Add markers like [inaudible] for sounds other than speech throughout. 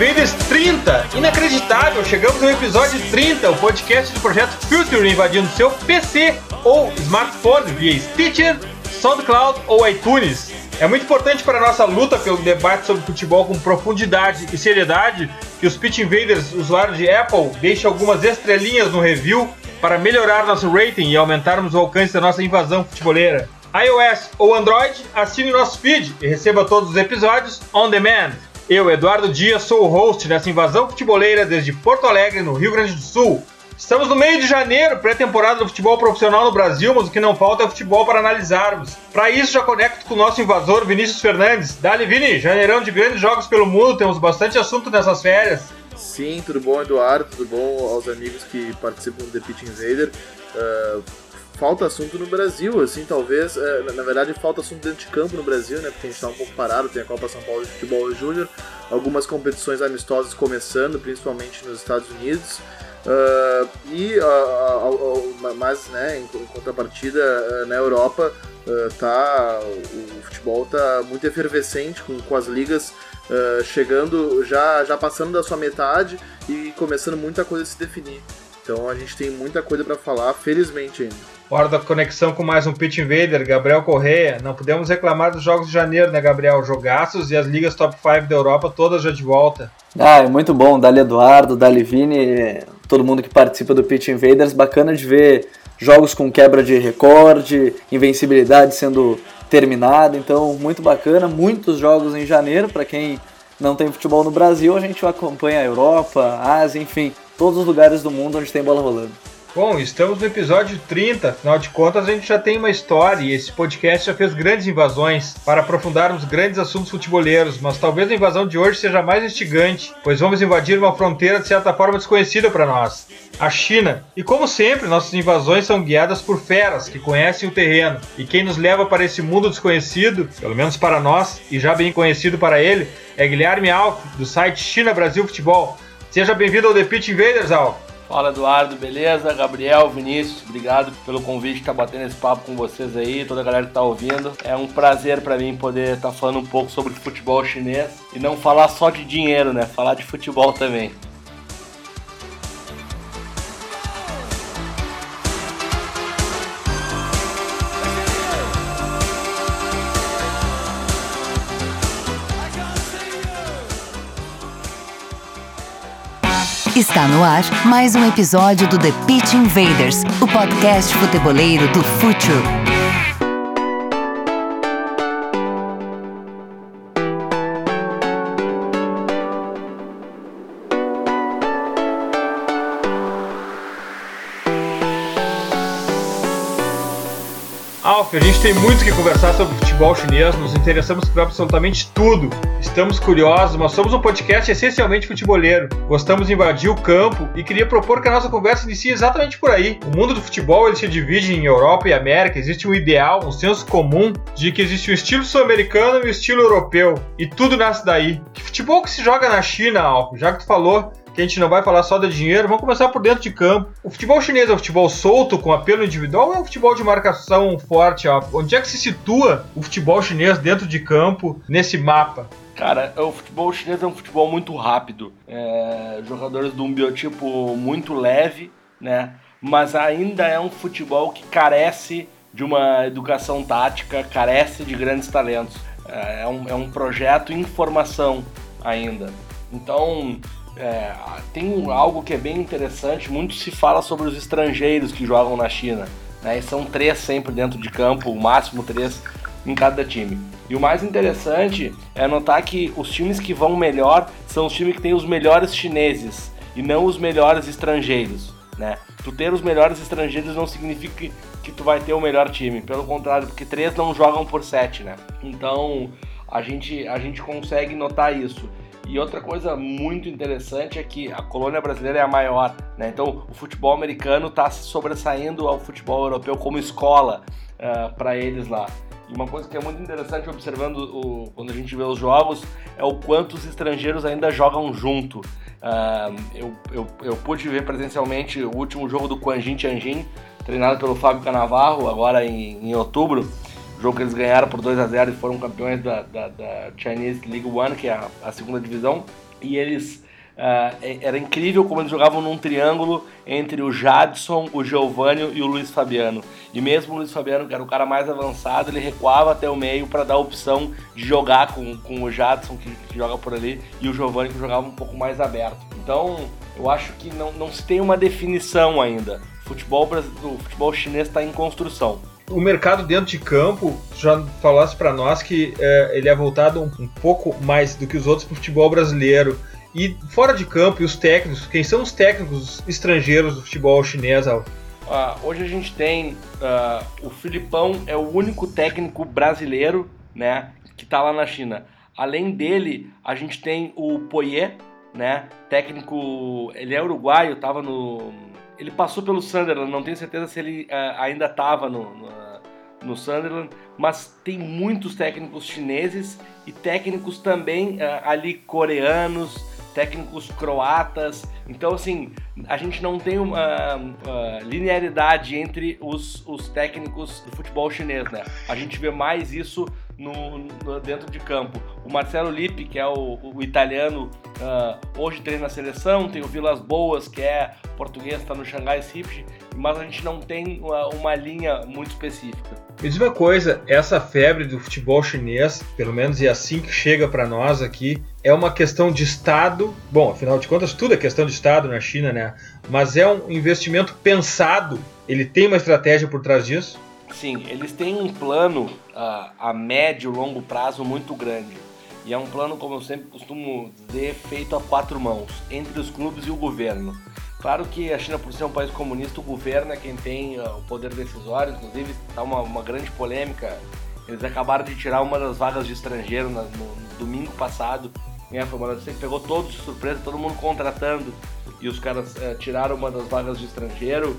Invaders 30! Inacreditável! Chegamos no episódio 30, o podcast do projeto Future invadindo seu PC ou smartphone via Stitcher, SoundCloud ou iTunes. É muito importante para a nossa luta pelo debate sobre futebol com profundidade e seriedade que os Pitch Invaders, usuários de Apple, deixem algumas estrelinhas no review para melhorar nosso rating e aumentarmos o alcance da nossa invasão futeboleira iOS ou Android, assine nosso feed e receba todos os episódios on demand. Eu, Eduardo Dias, sou o host dessa invasão futeboleira desde Porto Alegre, no Rio Grande do Sul. Estamos no meio de janeiro, pré-temporada do futebol profissional no Brasil, mas o que não falta é futebol para analisarmos. Para isso, já conecto com o nosso invasor Vinícius Fernandes. Dali, Vini, janeirão de grandes jogos pelo mundo, temos bastante assunto nessas férias. Sim, tudo bom, Eduardo? Tudo bom aos amigos que participam do The Pitch Invader? Uh, falta assunto no Brasil, assim, talvez, é, na verdade falta assunto dentro de campo no Brasil, né, porque a gente está um pouco parado, tem a Copa São Paulo de Futebol Júnior, algumas competições amistosas começando, principalmente nos Estados Unidos, uh, e, uh, uh, mas, né, em, em contrapartida, na Europa, tá, o futebol tá muito efervescente com, com as ligas chegando, já, já passando da sua metade e começando muita coisa a se definir. Então a gente tem muita coisa para falar, felizmente ainda. Hora da conexão com mais um Pitch Invader, Gabriel Correia. Não podemos reclamar dos jogos de janeiro, né, Gabriel? Jogaços e as ligas top 5 da Europa todas já de volta. Ah, é muito bom. Dali Eduardo, Dali Vini, todo mundo que participa do Pitch Invaders. Bacana de ver jogos com quebra de recorde, invencibilidade sendo terminada. Então, muito bacana. Muitos jogos em janeiro. Para quem não tem futebol no Brasil, a gente acompanha a Europa, a Ásia, enfim todos os lugares do mundo onde tem bola rolando. Bom, estamos no episódio 30, afinal de contas a gente já tem uma história e esse podcast já fez grandes invasões para aprofundarmos grandes assuntos futeboleiros, mas talvez a invasão de hoje seja mais instigante, pois vamos invadir uma fronteira de certa forma desconhecida para nós, a China. E como sempre, nossas invasões são guiadas por feras que conhecem o terreno, e quem nos leva para esse mundo desconhecido, pelo menos para nós, e já bem conhecido para ele, é Guilherme Alf, do site China Brasil Futebol. Seja bem-vindo ao The Pitch Invaders, Al. Fala Eduardo, beleza? Gabriel, Vinícius, obrigado pelo convite estar batendo esse papo com vocês aí, toda a galera que está ouvindo. É um prazer para mim poder estar falando um pouco sobre futebol chinês e não falar só de dinheiro, né? Falar de futebol também. Está no ar mais um episódio do The Pitch Invaders, o podcast futeboleiro do Futuro. A gente tem muito que conversar sobre futebol chinês, nos interessamos por absolutamente tudo. Estamos curiosos, mas somos um podcast essencialmente futeboleiro. Gostamos de invadir o campo e queria propor que a nossa conversa inicie exatamente por aí. O mundo do futebol ele se divide em Europa e América. Existe um ideal, um senso comum de que existe o estilo sul-americano e o estilo europeu. E tudo nasce daí. Que futebol que se joga na China, Alf? Já que tu falou, que a gente não vai falar só de dinheiro, vamos começar por dentro de campo. O futebol chinês é um futebol solto, com apelo individual, ou é um futebol de marcação forte? Ó? Onde é que se situa o futebol chinês dentro de campo, nesse mapa? Cara, o futebol chinês é um futebol muito rápido. É, jogadores de um biotipo muito leve, né? Mas ainda é um futebol que carece de uma educação tática, carece de grandes talentos. É, é um, é um projeto em formação ainda. Então, é, tem algo que é bem interessante, muito se fala sobre os estrangeiros que jogam na China. Né? E são três sempre dentro de campo, o máximo três em cada time. E o mais interessante é notar que os times que vão melhor são os times que têm os melhores chineses e não os melhores estrangeiros. Né? Tu ter os melhores estrangeiros não significa que, tu vai ter o melhor time, pelo contrário, porque três não jogam por sete, né? Então a gente, a gente consegue notar isso. E outra coisa muito interessante é que a colônia brasileira é a maior, né? Então o futebol americano está sobressaindo ao futebol europeu como escola uh, eh, para eles lá. E uma coisa que é muito interessante observando o, quando a gente vê os jogos é o quanto os estrangeiros ainda jogam junto. Uh, eu, eu, eu pude ver presencialmente o último jogo do Quanjin Tianjin, treinado pelo Fábio Canavarro, agora em, em outubro jogo que eles ganharam por 2 a 0 e foram campeões da, da, da Chinese League One, que é a, a segunda divisão, e eles Uh, era incrível como eles jogavam num triângulo entre o Jadson, o Giovanni e o Luiz Fabiano. E mesmo o Luiz Fabiano, que era o cara mais avançado, ele recuava até o meio para dar a opção de jogar com, com o Jadson, que, que, joga por ali, e o Giovanni, que jogava um pouco mais aberto. Então, eu acho que não, não se tem uma definição ainda. O futebol, o futebol chinês está em construção o mercado dentro de campo, já falasse para nós que é, ele é voltado um, um, pouco mais do que os outros para o futebol brasileiro. E fora de campo, e os técnicos, quem são os técnicos estrangeiros do futebol chinês, Al? Uh, hoje a gente tem uh, o Filipão é o único técnico brasileiro, né, que está lá na China. Além dele, a gente tem o Poyet, né, técnico, ele é uruguaio, estava no, ele passou pelo Sunderland, não tenho certeza se ele uh, ainda estava no, no, no, Sunderland, mas tem muitos técnicos chineses e técnicos também ali coreanos, técnicos croatas. Então, assim, a gente não tem uma, uma linearidade entre os, os técnicos do futebol chinês, né? A gente vê mais isso no, no, dentro de campo. O Marcelo Lippi, que é o, o italiano, uh, hoje treina a seleção, tem o Vilas Boas, que é português, está no Xangai Sipchi, mas a gente não tem uma, uma linha muito específica. Me diz uma coisa, essa febre do futebol chinês, pelo menos é assim que chega para nós aqui, é uma questão de Estado. Bom, afinal de contas, tudo é questão de Estado na China, né? Mas é um investimento pensado. Ele tem uma estratégia por trás disso? Sim, eles têm um plano uh, a médio e longo prazo muito grande. E é um plano, como eu sempre costumo dizer, feito a quatro mãos, entre os clubes e o governo. Claro que a China, por ser um país comunista, o governo é quem tem uh, o poder decisório, inclusive está uma, uma grande polêmica. Eles acabaram de tirar uma das vagas de estrangeiro no, no domingo passado. Né? Foi uma notícia que pegou todos de surpresa, todo mundo contratando, e os caras uh, tiraram uma das vagas de estrangeiro.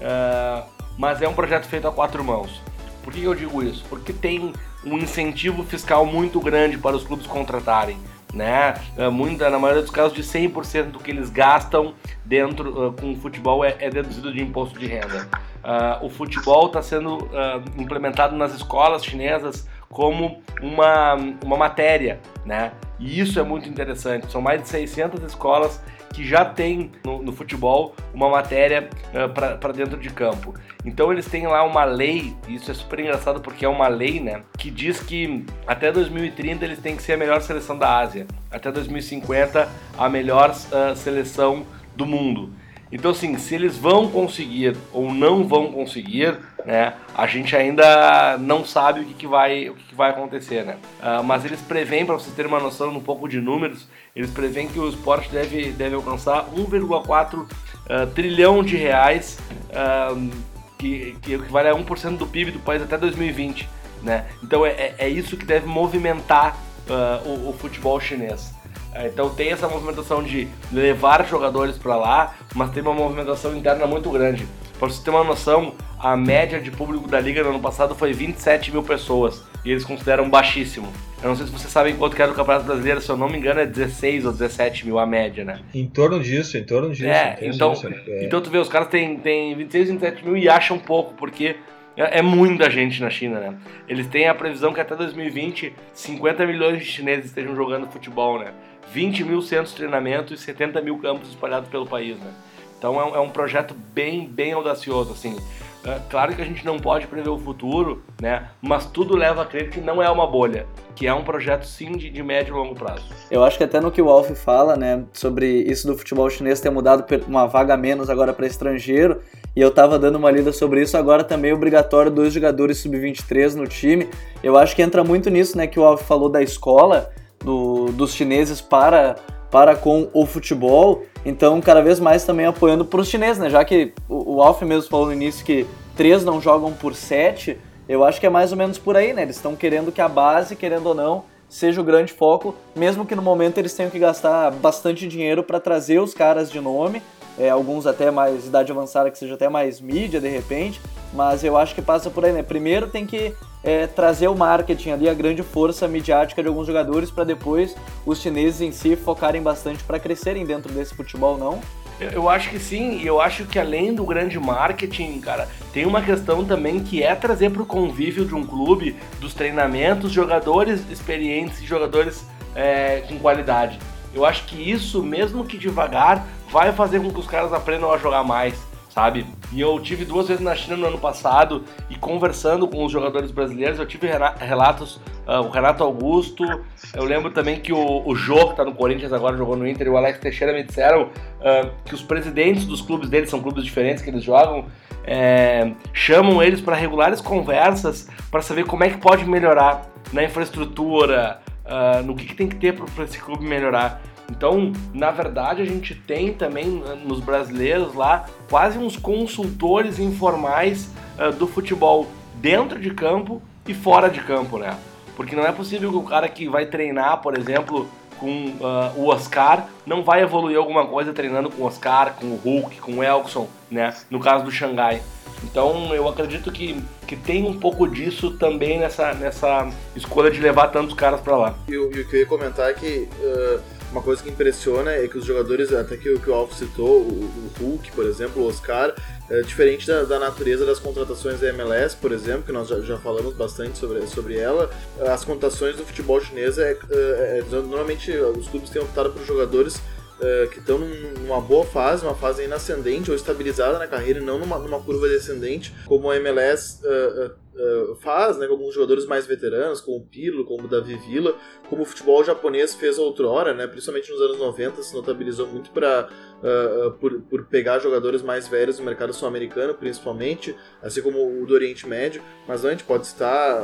Uh, mas é um projeto feito a quatro mãos. Por que eu digo isso? Porque tem um incentivo fiscal muito grande para os clubes contratarem. Né? É, muita, na maioria dos casos, de 100% do que eles gastam dentro uh, com o futebol é, é, deduzido de imposto de renda. Uh, o futebol está sendo uh, implementado nas escolas chinesas como uma, uma matéria, né? E isso é muito interessante. São mais de 600 escolas que já tem no, no futebol uma matéria uh, para dentro de campo. Então eles têm lá uma lei, e isso é super engraçado porque é uma lei, né, que diz que até 2030 eles têm que ser a melhor seleção da Ásia, até 2050 a melhor uh, seleção do mundo. Então, assim, se eles vão conseguir ou não vão conseguir, né, a gente ainda não sabe o que, que vai, o que, que vai acontecer, né? Uh, mas eles preveem, para vocês terem uma noção um pouco de números, eles preveem que o esporte deve, deve alcançar 1,4 uh, ah, trilhão de reais, uh, que, que equivale a 1% do PIB do país até 2020, né? Então é, é, é isso que deve movimentar o, o futebol chinês. É, então tem essa movimentação de levar jogadores para lá, mas tem uma movimentação interna muito grande. Para você ter uma noção, a média de público da liga no ano passado foi 27 mil pessoas e eles consideram baixíssimo. Eu não sei se vocês sabem quanto que era o Campeonato Brasileiro, se eu não me engano é 16 ou 17 mil a média, né? Em torno disso, em torno disso. É, então, disso, é. então tu vê, os caras têm, têm 26, 27 mil e acham pouco, porque é, é muita gente na China, né? Eles têm a previsão que até 2020 50 milhões de chineses estejam jogando futebol, né? 20 mil centros de treinamento e 70 mil campos espalhados pelo país, né? Então é um, é um projeto bem, bem audacioso, assim. É, claro que a gente não pode prever o futuro, né? Mas tudo leva a crer que não é uma bolha, que é um projeto sim de, de médio e longo prazo. Eu acho que até no que o Wolf fala, né, sobre isso do futebol chinês ter mudado uma vaga menos agora para estrangeiro, e eu tava dando uma lida sobre isso, agora também é obrigatório dois jogadores sub-23 no time. Eu acho que entra muito nisso, né, que o Wolf falou da escola do, dos chineses para para com o futebol, então cada vez mais também apoiando para os chineses, né? Já que o, o Alf mesmo falou no início que três não jogam por sete, eu acho que é mais ou menos por aí, né? Eles estão querendo que a base, querendo ou não, seja o grande foco, mesmo que no momento eles tenham que gastar bastante dinheiro para trazer os caras de nome, é, alguns até mais idade avançada, que seja até mais mídia de repente, mas eu acho que passa por aí, né? Primeiro tem que é, trazer o marketing ali, a grande força midiática de alguns jogadores, para depois os chineses em si focarem bastante para crescerem dentro desse futebol, não? Eu, eu acho que sim, e eu acho que além do grande marketing, cara, tem uma questão também que é trazer para o convívio de um clube, dos treinamentos, jogadores experientes e jogadores é, com qualidade. Eu acho que isso, mesmo que devagar, vai fazer com que os caras aprendam a jogar mais sabe? E eu tive duas vezes na China no ano passado e conversando com os jogadores brasileiros, eu tive relatos, uh, o Renato Augusto, eu lembro também que o, o Jô, que tá no Corinthians agora, jogou no Inter, e o Alex Teixeira me disseram uh, que os presidentes dos clubes deles, são clubes diferentes que eles jogam, é, chamam eles para regulares conversas para saber como é que pode melhorar na infraestrutura, uh, no que, que tem que ter para esse clube melhorar. Então, na verdade, a gente tem também eh, nos brasileiros lá quase uns consultores informais uh, do futebol dentro de campo e fora de campo, né? Porque não é possível que o cara que vai treinar, por exemplo, com uh, o Oscar, não vai evoluir alguma coisa treinando com o Oscar, com o Hulk, com o Elkson, né? No caso do Xangai. Então eu acredito que, que tem um pouco disso também nessa, nessa escolha de levar tantos caras para lá. E o que eu ia comentar é que uh, uma coisa que impressiona é que os jogadores, até que, que o Alf citou, o, o, Hulk, por exemplo, o Oscar, é diferente da, da, natureza das contratações da MLS, por exemplo, que nós já, já, falamos bastante sobre, sobre ela, as contratações do futebol chinês é, é, é normalmente os clubes têm optado por jogadores Uh, que estão numa boa fase, uma fase inascendente ou estabilizada na carreira, e não numa, numa curva descendente, como a MLS uh, uh, uh, faz, né, alguns jogadores mais veteranos, como o Pirlo, como o Davi Villa, como o futebol japonês fez outrora, né, principalmente nos anos 90, se notabilizou muito pra, uh, por, por pegar jogadores mais velhos no mercado sul-americano, principalmente, assim como o do Oriente Médio, mas a gente pode estar,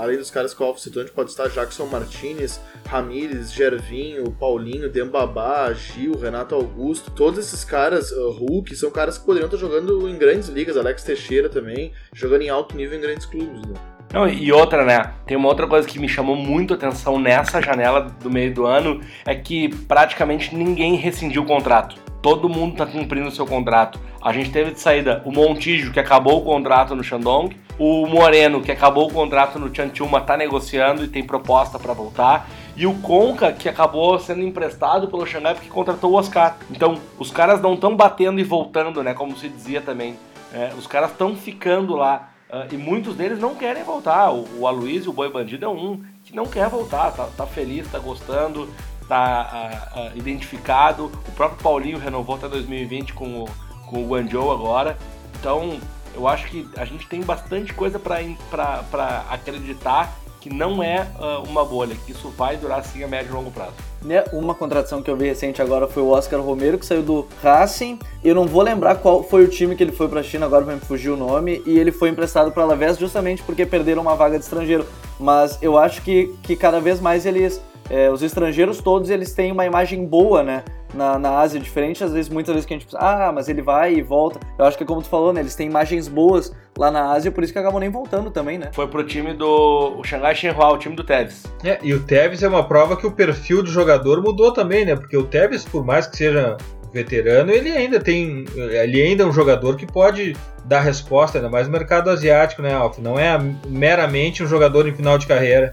além dos caras que o Alfa citou, a gente pode estar Jackson Martinez, Ramires, Gervinho, Paulinho, Dembabá, Gil, Renato Augusto, todos esses caras, uh, Hulk, são caras que poderiam estar jogando em grandes ligas, Alex Teixeira também, jogando em alto nível em grandes clubes, né? Não, e outra, né? Tem uma outra coisa que me chamou muito atenção nessa janela do meio do ano é que praticamente ninguém rescindiu o contrato. Todo mundo tá cumprindo o seu contrato. A gente teve de saída o Montijo, que acabou o contrato no Shandong, o Moreno, que acabou o contrato no Chanchuma, tá negociando e tem proposta para voltar, e o Conca, que acabou sendo emprestado pelo Xangai porque contratou o Oscar. Então, os caras não estão batendo e voltando, né? Como se dizia também. É, os caras estão ficando lá. Uh, e muitos deles não querem voltar. O, o Aloysio, o Boi Bandido, é um que não quer voltar, tá, tá feliz, tá gostando, tá uh, uh, identificado. O próprio Paulinho renovou até 2020 com o, com o Guangzhou agora. Então, eu acho que a gente tem bastante coisa para acreditar que não é uma bolha, que isso vai durar sim a médio e longo prazo. Né, uma contratação que eu vi recente agora foi o Oscar Romero, que saiu do Racing. Eu não vou lembrar qual foi o time que ele foi para a China, agora vai me fugir o nome. E ele foi emprestado para a Alavés justamente porque perderam uma vaga de estrangeiro. Mas eu acho que, que cada vez mais eles, é, os estrangeiros todos, eles têm uma imagem boa, né? na, na Ásia diferente, às vezes, muitas vezes que a gente pensa, ah, mas ele vai e volta. Eu acho que é como tu falou, né? Eles têm imagens boas lá na Ásia, por isso que acabam nem voltando também, né? Foi pro time do o Shanghai Shenhua, o time do Tevez. É, e o Tevez é uma prova que o perfil do jogador mudou também, né? Porque o Tevez, por mais que seja veterano, ele ainda tem. Ele ainda é um jogador que pode dar resposta, ainda mais no mercado asiático, né, Alf? Não é meramente um jogador em final de carreira.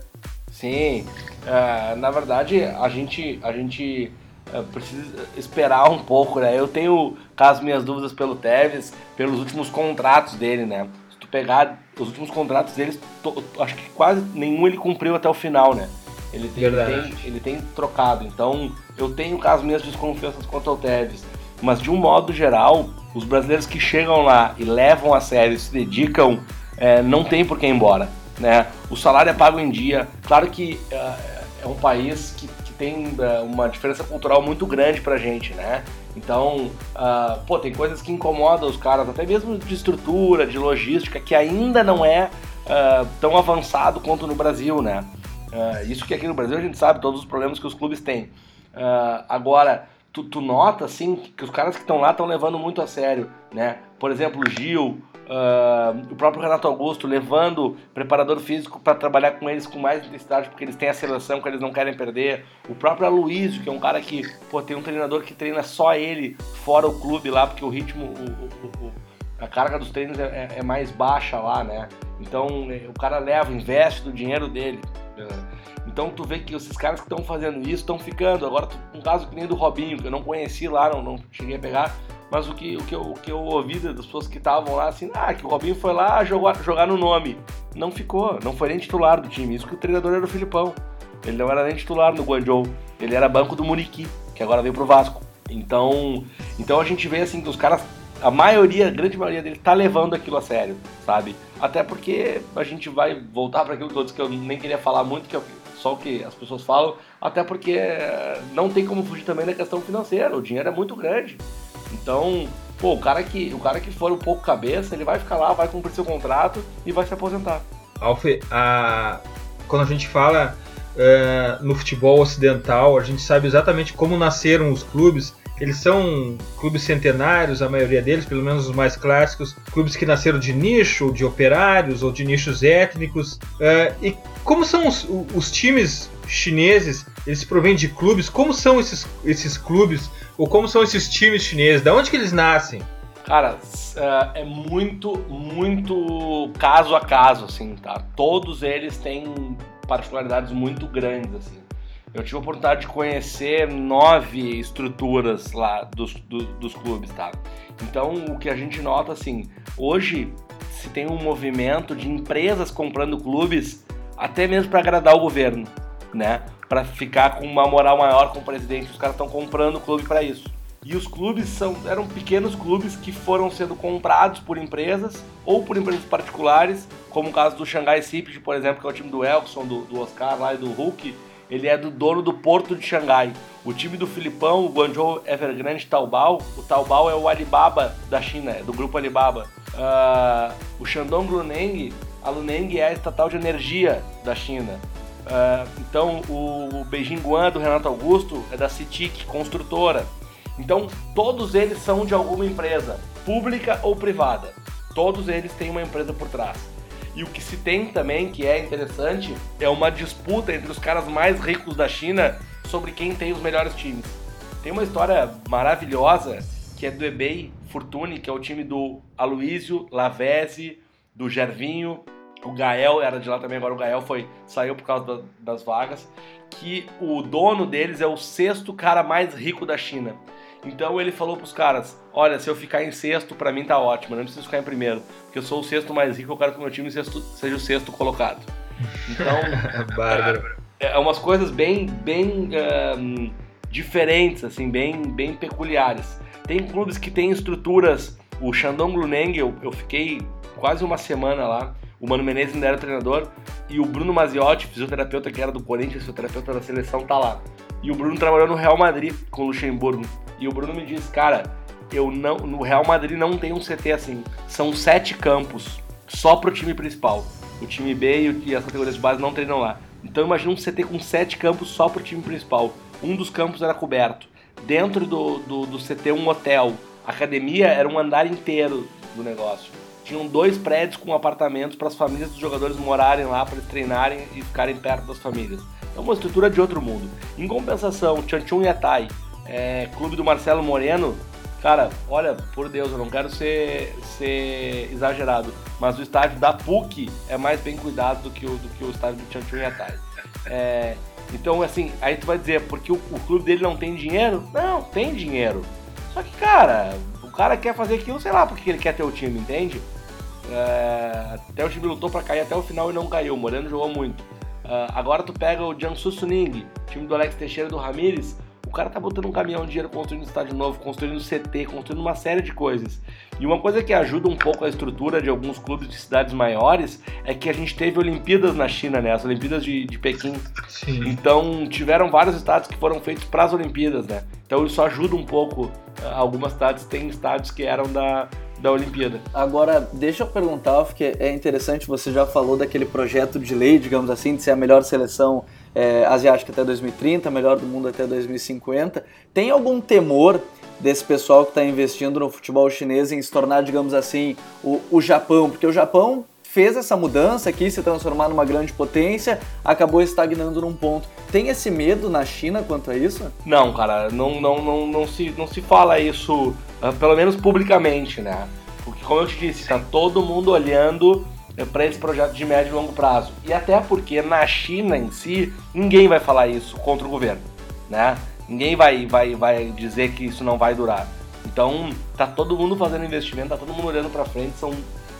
Sim. Uh, na verdade, a gente. A gente é, precisa esperar um pouco, né? Eu tenho, caso minhas dúvidas pelo Tevez, pelos últimos contratos dele, né? Se tu pegar os últimos contratos deles, to, acho que quase nenhum ele cumpriu até o final, né? Ele tem, ele tem, ele tem, trocado. Então, eu tenho caso minhas desconfianças quanto ao Tevez. Mas de um modo geral, os brasileiros que chegam lá e levam a sério, se dedicam, é, não tem por que ir embora. Né? O salário é pago em dia. Claro que uh, um país que tem uh, uma diferença cultural muito grande pra gente, né? Então, uh, pô, tem coisas que incomodam os caras, até mesmo de estrutura, de logística, que ainda não é uh, tão avançado quanto no Brasil, né? isso que aqui no Brasil a gente sabe todos os problemas que os clubes têm. agora, tu, tu nota, assim, que os caras que estão lá estão levando muito a sério, né? Por exemplo, o Gil, Uh, o próprio Renato Augusto levando preparador físico para trabalhar com eles com mais intensidade, porque eles têm a seleção que eles não querem perder. O próprio Aloysio, que é um cara que pô, tem um treinador que treina só ele, fora o clube lá, porque o ritmo, o, o, o, a carga dos treinos é, é, é, mais baixa lá, né? Então é, o cara leva, investe do dinheiro dele. Então tu vê que esses caras que estão fazendo isso estão ficando. Agora, um caso que nem do Robinho, que eu não conheci lá, não, não cheguei a pegar, mas o que, o que, eu, o que eu ouvi das pessoas que estavam lá, assim, ah, que o Robinho foi lá jogar, jogar no nome. Não ficou, não foi nem titular do time. Isso que o treinador era o Filipão. Ele não era nem titular no Guangzhou. Ele era banco do Muriqui, que agora veio pro Vasco. Então, então a gente vê assim que os caras, a maioria, a grande maioria deles tá levando aquilo a sério, sabe? Até porque a gente vai voltar para aquilo todos que eu nem queria falar muito, que é só o que as pessoas falam, até porque não tem como fugir também da questão financeira, o dinheiro é muito grande. Então, pô, o cara que, o cara que for um pouco cabeça, ele vai ficar lá, vai cumprir seu contrato e vai se aposentar. Alfe, a... quando a gente fala uh, no futebol ocidental, a gente sabe exatamente como nasceram os clubes. Eles são clubes centenários, a maioria deles, pelo menos os mais clássicos, clubes que nasceram de nicho, de operários, ou de nichos étnicos. Uh, e como são os, os, times chineses? Eles provêm de clubes? Como são esses, esses clubes? Ou como são esses times chineses? Da onde que eles nascem? Cara, uh, é muito, muito caso a caso, assim, tá? Todos eles têm particularidades muito grandes, assim. Eu tive a oportunidade de conhecer nove estruturas lá dos, do, dos clubes, tá? Então, o que a gente nota, assim, hoje se tem um movimento de empresas comprando clubes até mesmo para agradar o governo, né? Para ficar com uma moral maior com o presidente. Os caras estão comprando o clube para isso. E os clubes são, eram pequenos clubes que foram sendo comprados por empresas ou por empresas particulares, como o caso do Shanghai City, por exemplo, que é o time do Elkson, do, do Oscar lá e do Hulk. Ele é do dono do Porto de Xangai. O time do Filipão, o Guangzhou Evergrande Taobao, o Taobao é o Alibaba da China, é do grupo Alibaba. Uh, o Shandong Luneng, a Luneng é a estatal de energia da China. Uh, então o, o Beijing Guan do Renato Augusto é da CITIC, construtora. Então, todos eles são de alguma empresa, pública ou privada. Todos eles têm uma empresa por trás. E o que se tem também, que é interessante, é uma disputa entre os caras mais ricos da China sobre quem tem os melhores times. Tem uma história maravilhosa que é do eBay Fortune, que é o time do Aloysio, Lavezzi, do Gervinho, o Gael era de lá também, agora o Gael foi saiu por causa da, das vagas, que o dono deles é o sexto cara mais rico da China. Então ele falou pros caras: Olha, se eu ficar em sexto, para mim tá ótimo, não preciso ficar em primeiro, porque eu sou o sexto mais rico, eu quero que o meu time seja o sexto colocado. Então. [laughs] Bárbaro. É, é umas coisas bem, bem um, diferentes, assim, bem, bem peculiares. Tem clubes que têm estruturas. O Shandong Luneng, eu, eu fiquei quase uma semana lá. O Mano Menezes ainda era treinador. E o Bruno Maziotti, fisioterapeuta que era do Corinthians, fisioterapeuta da seleção, tá lá. E o Bruno trabalhou no Real Madrid com o Luxemburgo. E o Bruno me disse, cara, eu não, no Real Madrid não tem um CT assim. São sete campos só pro time principal. O time B e as categorias de base não treinam lá. Então imagina um CT com sete campos só pro time principal. Um dos campos era coberto. Dentro do, do, do CT um hotel. A academia era um andar inteiro do negócio. Tinham dois prédios com apartamentos para as famílias dos jogadores morarem lá, para eles treinarem e ficarem perto das famílias. É uma estrutura de outro mundo. Em compensação, Chanchun Yatai, é, clube do Marcelo Moreno, cara, olha, por Deus, eu não quero ser, ser exagerado, mas o estádio da PUC é mais bem cuidado do que o, do que o estádio do Chanchun Yatai. É, então, assim, aí tu vai dizer, porque o, o, clube dele não tem dinheiro? Não, tem dinheiro. Só que, cara, o cara quer fazer aquilo, sei lá, porque ele quer ter o time, entende? É, até o time lutou para cair até o final e não caiu. O Moreno jogou muito. Uh, agora tu pega o Jiangsu Suning, time do Alex Teixeira do Ramires, cara tá botando um caminhão de dinheiro construindo estádio novo, construindo CT, construindo uma série de coisas. E uma coisa que ajuda um pouco a estrutura de alguns clubes de cidades maiores é que a gente teve Olimpíadas na China, né? As Olimpíadas de, de Pequim. Sim. Então tiveram vários estádios que foram feitos para as Olimpíadas, né? Então isso ajuda um pouco. Algumas cidades têm estádios que eram da, da Olimpíada. Agora, deixa eu perguntar, porque é interessante, você já falou daquele projeto de lei, digamos assim, de ser a melhor seleção é, asiática até 2030, melhor do mundo até 2050. Tem algum temor desse pessoal que está investindo no futebol chinês em se tornar, digamos assim, o, o Japão? Porque o Japão fez essa mudança aqui, se transformar numa grande potência, acabou estagnando num ponto. Tem esse medo na China quanto a isso? Não, cara, não, não, não, não, se, não se fala isso, ah, pelo menos publicamente, né? Porque, como eu te disse, tá todo mundo olhando para esse projeto de médio e longo prazo. E até porque na China em si, ninguém vai falar isso contra o governo, né? Ninguém vai, vai, vai dizer que isso não vai durar. Então, tá todo mundo fazendo investimento, tá todo mundo olhando para frente, são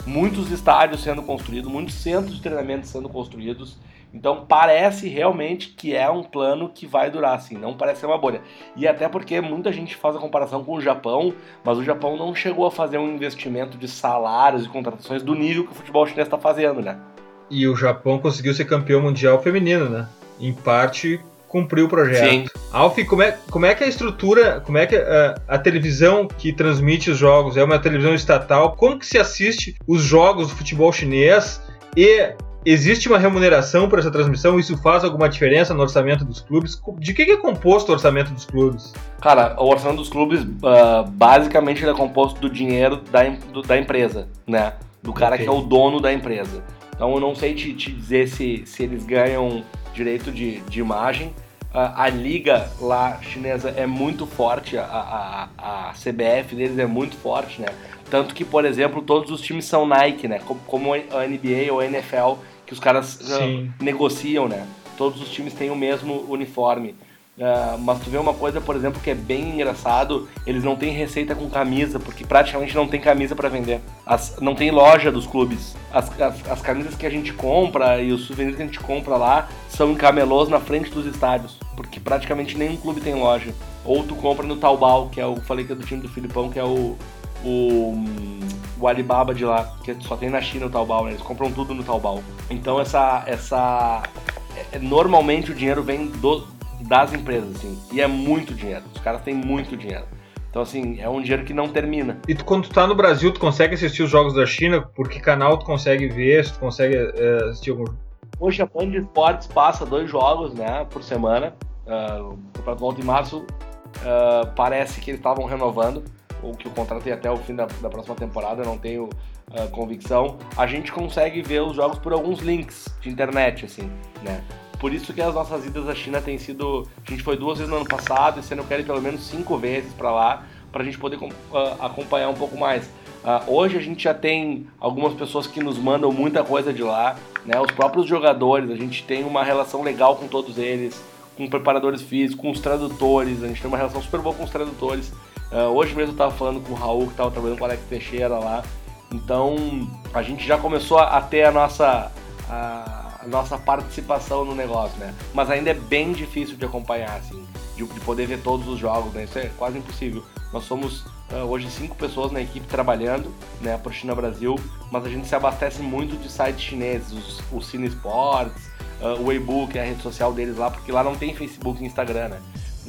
muitos estádios sendo construídos, muitos centros de treinamento sendo construídos. Então parece realmente que é um plano que vai durar, assim, não parece ser uma bolha. E até porque muita gente faz a comparação com o Japão, mas o Japão não chegou a fazer um investimento de salários e contratações do nível que o futebol chinês está fazendo, né? E o Japão conseguiu ser campeão mundial feminino, né? Em parte cumpriu o projeto. Sim. Alf, como é, como é que a estrutura, como é que a, é, a, televisão que transmite os jogos é uma televisão estatal? Como que se assiste os jogos do futebol chinês? E existe uma remuneração para essa transmissão? Isso faz alguma diferença no orçamento dos clubes? De que, é composto o orçamento dos clubes? Cara, o orçamento dos clubes uh, basicamente é composto do dinheiro da, do, da empresa, né? Do cara okay. que é o dono da empresa. Então eu não sei te, te dizer se, se eles ganham direito de, de imagem. Uh, a liga lá chinesa é muito forte, a, a, a CBF deles é muito forte, né? Tanto que, por exemplo, todos os times são Nike, né? Como, como a NBA ou a NFL, que os caras uh, negociam, né? Todos os times têm o mesmo uniforme. Uh, mas tu vê uma coisa, por exemplo, que é bem engraçado, eles não têm receita com camisa, porque praticamente não tem camisa para vender. As, não tem loja dos clubes. As, as, as, camisas que a gente compra e os souvenirs que a gente compra lá são em camelôs na frente dos estádios, porque praticamente nenhum clube tem loja. Ou tu compra no Taobao, que é o, falei que é do time do Filipão, que é o, o, o Alibaba de lá, que só tem na China o Taobao, né? Eles compram tudo no Taobao. Então essa, essa é, normalmente o dinheiro vem do, das empresas, assim. E é muito dinheiro. Os caras têm muito dinheiro. Então, assim, é um dinheiro que não termina. E tu, quando tu tá no Brasil, tu consegue assistir os jogos da China? Por que canal tu consegue ver? Se tu consegue é, assistir algum... Hoje a Band Esportes passa dois jogos, né, por semana. Uh, o campeonato volta em março. Uh, parece que eles estavam renovando, ou que o contrato ia até o fim da, da próxima temporada, não tenho uh, convicção. A gente consegue ver os jogos por alguns links de internet, assim, né? Por isso que as nossas idas à China têm sido. A gente foi duas vezes no ano passado, esse ano eu quero ir pelo menos cinco vezes para lá, para a gente poder uh, acompanhar um pouco mais. Uh, hoje a gente já tem algumas pessoas que nos mandam muita coisa de lá, né? Os próprios jogadores, a gente tem uma relação legal com todos eles, com preparadores físicos, com os tradutores, a gente tem uma relação super boa com os tradutores. Uh, hoje mesmo eu estava falando com o Raul, que estava trabalhando com o Alex Teixeira lá. Então a gente já começou a, a ter a nossa. A, nossa participação no negócio, né? Mas ainda é bem difícil de acompanhar, assim, de, de poder ver todos os jogos, né? Isso é quase impossível. Nós somos uh, hoje cinco pessoas na equipe trabalhando, né, para China Brasil, mas a gente se abastece muito de sites chineses, os, o Cine Sports, uh, o Weibo, que é a rede social deles lá, porque lá não tem Facebook e Instagram, né?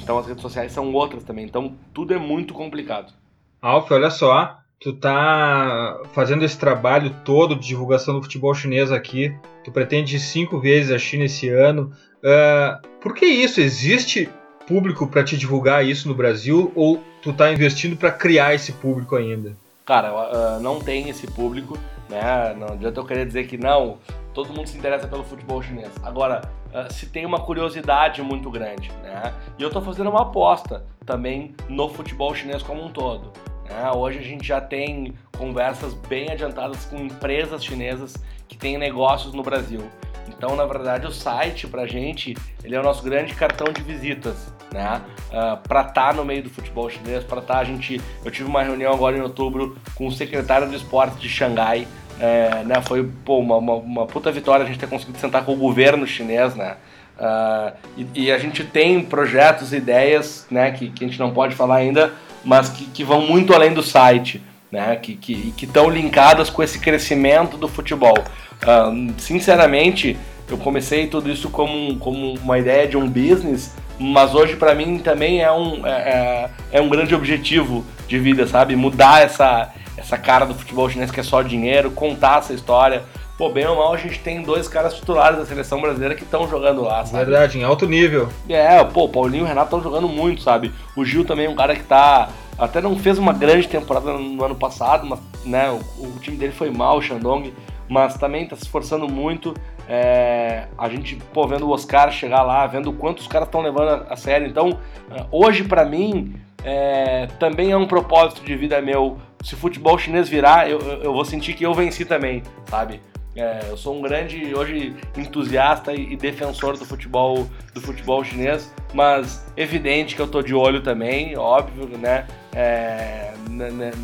Então as redes sociais são outras também, então tudo é muito complicado. Alf, olha só, tu tá fazendo esse trabalho todo de divulgação do futebol chinês aqui, tu pretende ir cinco vezes a China esse ano. Uh, por que isso? Existe público para te divulgar isso no Brasil ou tu tá investindo para criar esse público ainda? Cara, uh, não tem esse público, né? Não adianta eu querer dizer que não, todo mundo se interessa pelo futebol chinês. Agora, uh, se tem uma curiosidade muito grande, né? E eu tô fazendo uma aposta também no futebol chinês como um todo. Né? Hoje a gente já tem conversas bem adiantadas com empresas chinesas que têm negócios no Brasil. Então, na verdade, o site pra gente, ele é o nosso grande cartão de visitas, né? Uh, pra estar tá no meio do futebol chinês, pra estar, tá, a gente... Eu tive uma reunião agora em outubro com o secretário de esportes de Xangai, é, né? Foi, pô, uma, uma, uma, puta vitória a gente ter conseguido sentar com o governo chinês, né? Uh, e, e, a gente tem projetos, ideias, né, que, que a gente não pode falar ainda, mas que, que vão muito além do site, né? Que estão que, que linkadas com esse crescimento do futebol. Uh, sinceramente, eu comecei tudo isso como, como uma ideia de um business, mas hoje para mim também é um, é, é, é um grande objetivo de vida, sabe? Mudar essa, essa cara do futebol chinês que é só dinheiro, contar essa história. Pô, bem ou mal, a gente tem dois caras titulares da seleção brasileira que estão jogando lá, sabe? Verdade, em alto nível. É, pô, o Paulinho e o Renato estão jogando muito, sabe? O Gil também é um cara que tá. Até não fez uma grande temporada no ano passado, mas né, o, o time dele foi mal, o Shandong, mas também tá se esforçando muito. É, a gente, pô, vendo o Oscar chegar lá, vendo o quanto os caras estão levando a, a sério. Então, é, hoje para mim, é, também é um propósito de vida meu. Se o futebol chinês virar, eu, eu vou sentir que eu venci também, sabe? É, eu sou um grande hoje entusiasta e, defensor do futebol do futebol chinês, mas evidente que eu tô de olho também, óbvio, né? É,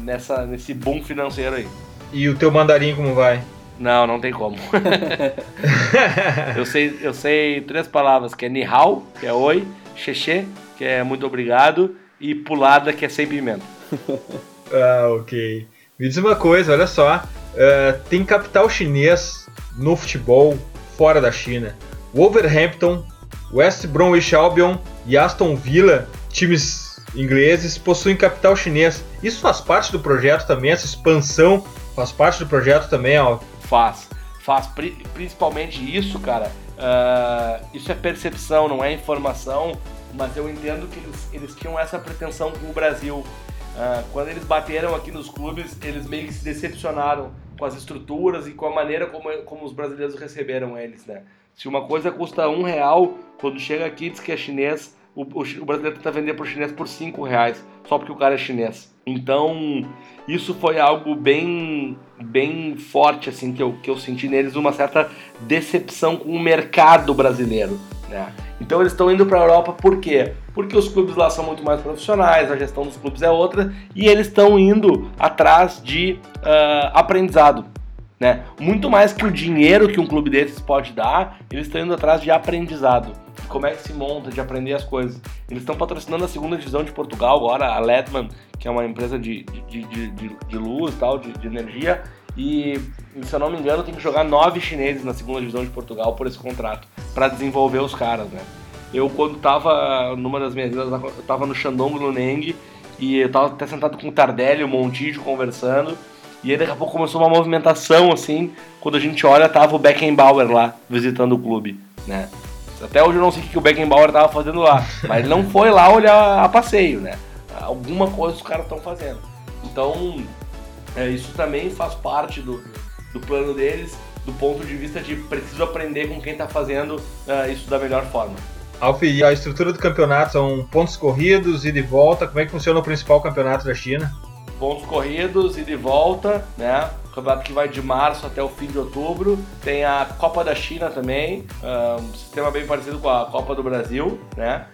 nessa nesse boom financeiro aí. E o teu mandarim como vai? Não, não tem como. [laughs] eu, sei, eu sei três palavras, que é ni hao, que é oi, xexê, que é muito obrigado, e pulada, que é sem pimenta. [laughs] ah, ok. Me diz uma coisa, olha só. Uh, tem capital chinês no futebol fora da China. Wolverhampton, West Bromwich Albion e Aston Villa, times ingleses, possuem capital chinês. Isso faz parte do projeto também, essa expansão faz parte do projeto também, ó. Faz. Faz principalmente isso, cara. Uh, isso é percepção, não é informação, mas eu entendo que eles, eles tinham essa pretensão com o Brasil. Uh, quando eles bateram aqui nos clubes, eles meio que se decepcionaram com as estruturas e com a maneira como, como os brasileiros receberam eles, né? Se uma coisa custa um real, quando chega aqui diz que é chinês, o, o, o brasileiro tenta vender para o chinês por cinco reais, só porque o cara é chinês. Então, isso foi algo bem bem forte assim que eu, que eu senti neles uma certa decepção com o mercado brasileiro, né? Então eles estão indo para a Europa por quê? Porque os clubes lá são muito mais profissionais, a gestão dos clubes é outra e eles estão indo atrás de uh, aprendizado. Né? Muito mais que o dinheiro que um clube desses pode dar, eles estão indo atrás de aprendizado. Como é que se monta, de aprender as coisas. Eles estão patrocinando a segunda divisão de Portugal agora, a Ledman, que é uma empresa de, de, de, de, luz tal, de energia. E, se eu não me engano, tem que jogar nove chineses na segunda divisão de Portugal por esse contrato, para desenvolver os caras, né? Eu, quando tava numa das minhas eu tava no Shandong Luneng, e eu tava até sentado com o Tardelli, o Montijo, conversando, e aí daqui a pouco começou uma movimentação, assim, quando a gente olha, tava o Beckenbauer lá, visitando o clube, né? Até hoje eu não sei o que o Beckenbauer tava fazendo lá, mas ele não foi lá olhar a passeio, né? Alguma coisa os caras estão fazendo. Então, é, isso também faz parte do, do plano deles, do ponto de vista de preciso aprender com quem está fazendo uh, isso da melhor forma. Alf, e a estrutura do campeonato são pontos corridos, e de volta. Como é que funciona o principal campeonato da China? Pontos corridos, e de volta, né? Campeonato que vai de março até o fim de outubro. Tem a Copa da China também, um sistema bem parecido com a Copa do Brasil, né?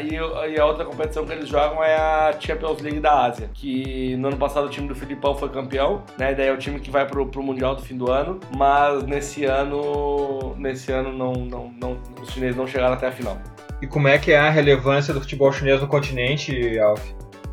E, e, a outra competição que eles jogam é a Champions League da Ásia, que no ano passado o time do Filipão foi campeão, né? E daí é o time que vai pro, pro Mundial do fim do ano, mas nesse ano, nesse ano não, não, não, os chineses não chegaram até a final. E como é que é a relevância do futebol chinês no continente, Alf?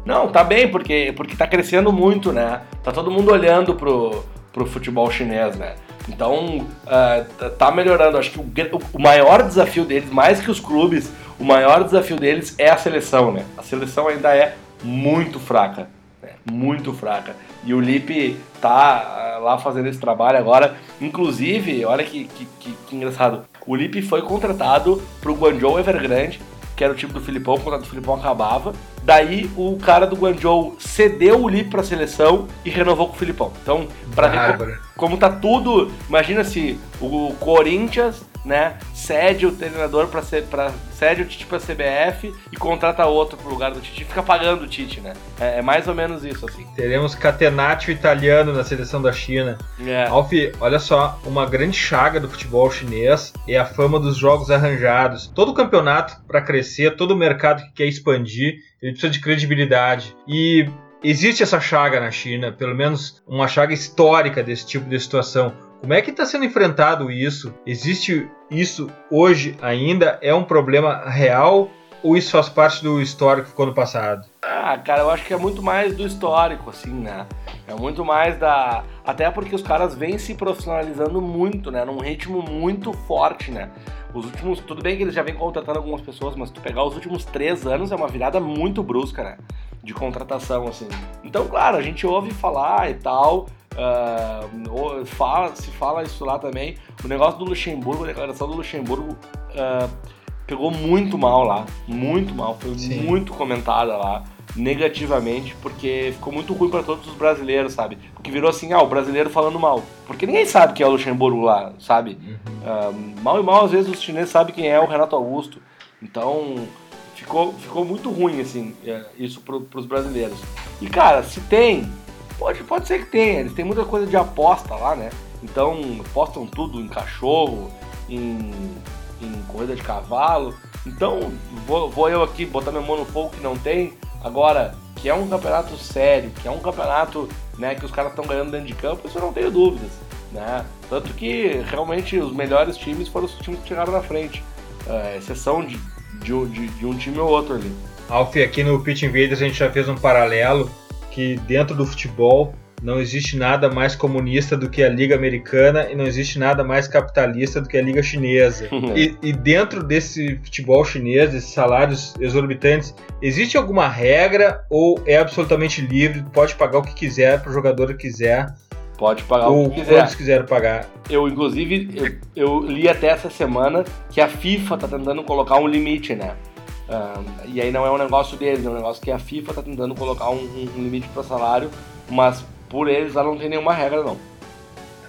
Não, tá bem, porque, porque tá crescendo muito, né? Tá todo mundo olhando pro, pro futebol chinês, né? Então, uh, tá melhorando. Acho que o, o maior desafio deles, mais que os clubes, o maior desafio deles é a seleção, né? A seleção ainda é muito fraca, né? muito fraca. E o Lipe tá uh, lá fazendo esse trabalho agora. Inclusive, olha que, que, que, que engraçado. O Lipe foi contratado pro Guangzhou Evergrande, que era o time do Filipão, o contrato do Filipão acabava. Daí o cara do Guangzhou cedeu o Lipe para a seleção e renovou com o Filipão. Então, para ver como, como tá tudo, imagina se o Corinthians né, cede o treinador para ser para cede o Tite para CBF e contrata outro pro lugar do Tite, fica pagando o Tite, né? É, é, mais ou menos isso assim. Teremos Catenaccio italiano na seleção da China. É. Alf, olha só, uma grande chaga do futebol chinês é a fama dos jogos arranjados. Todo campeonato para crescer, todo mercado que quer expandir, ele precisa de credibilidade. E existe essa chaga na China, pelo menos uma chaga histórica desse tipo de situação. Como é que está sendo enfrentado isso? Existe isso hoje ainda? É um problema real ou isso faz parte do histórico que ficou no passado? Ah, cara, eu acho que é muito mais do histórico, assim, né? É muito mais da. Até porque os caras vêm se profissionalizando muito, né? Num ritmo muito forte, né? Os últimos. Tudo bem que eles já vêm contratando algumas pessoas, mas tu pegar os últimos três anos é uma virada muito brusca, né? De contratação, assim. Então, claro, a gente ouve falar e tal. Uh, fala, se fala isso lá também. O negócio do Luxemburgo, a declaração do Luxemburgo uh, pegou muito mal lá. Muito mal. Foi Sim. muito comentada lá negativamente, porque ficou muito ruim para todos os brasileiros, sabe? Porque virou assim, ah, o brasileiro falando mal. Porque ninguém sabe quem é o Luxemburgo lá, sabe? Uhum. Uh, mal e mal, às vezes, os chineses sabem quem é o Renato Augusto. Então, ficou, ficou muito ruim, assim, é, isso pro, pros brasileiros. E, cara, se tem Pode, pode ser que tenha, eles têm muita coisa de aposta lá, né? Então postam tudo em cachorro, em, em corrida de cavalo. Então vou, vou eu aqui botar minha mão no fogo que não tem. Agora, que é um campeonato sério, que é um campeonato né, que os caras estão ganhando dentro de campo, isso eu não tenho dúvidas. Né? Tanto que realmente os melhores times foram os times que chegaram na frente. É, exceção de, de, de, de um time ou outro ali. Alfie, aqui no Pitch Invaders a gente já fez um paralelo que dentro do futebol não existe nada mais comunista do que a Liga Americana e não existe nada mais capitalista do que a Liga Chinesa. [laughs] e, e, dentro desse futebol chinês, desses salários exorbitantes, existe alguma regra ou é absolutamente livre? Pode pagar o que quiser para o jogador que quiser? Pode pagar ou o que quiser. Quantos quiser pagar. Eu, inclusive, eu, eu, li até essa semana que a FIFA tá tentando colocar um limite, né? E aí não é um negócio deles, é um negócio que a FIFA tá tentando colocar um, um, um limite para salário, mas por eles lá não tem nenhuma regra não.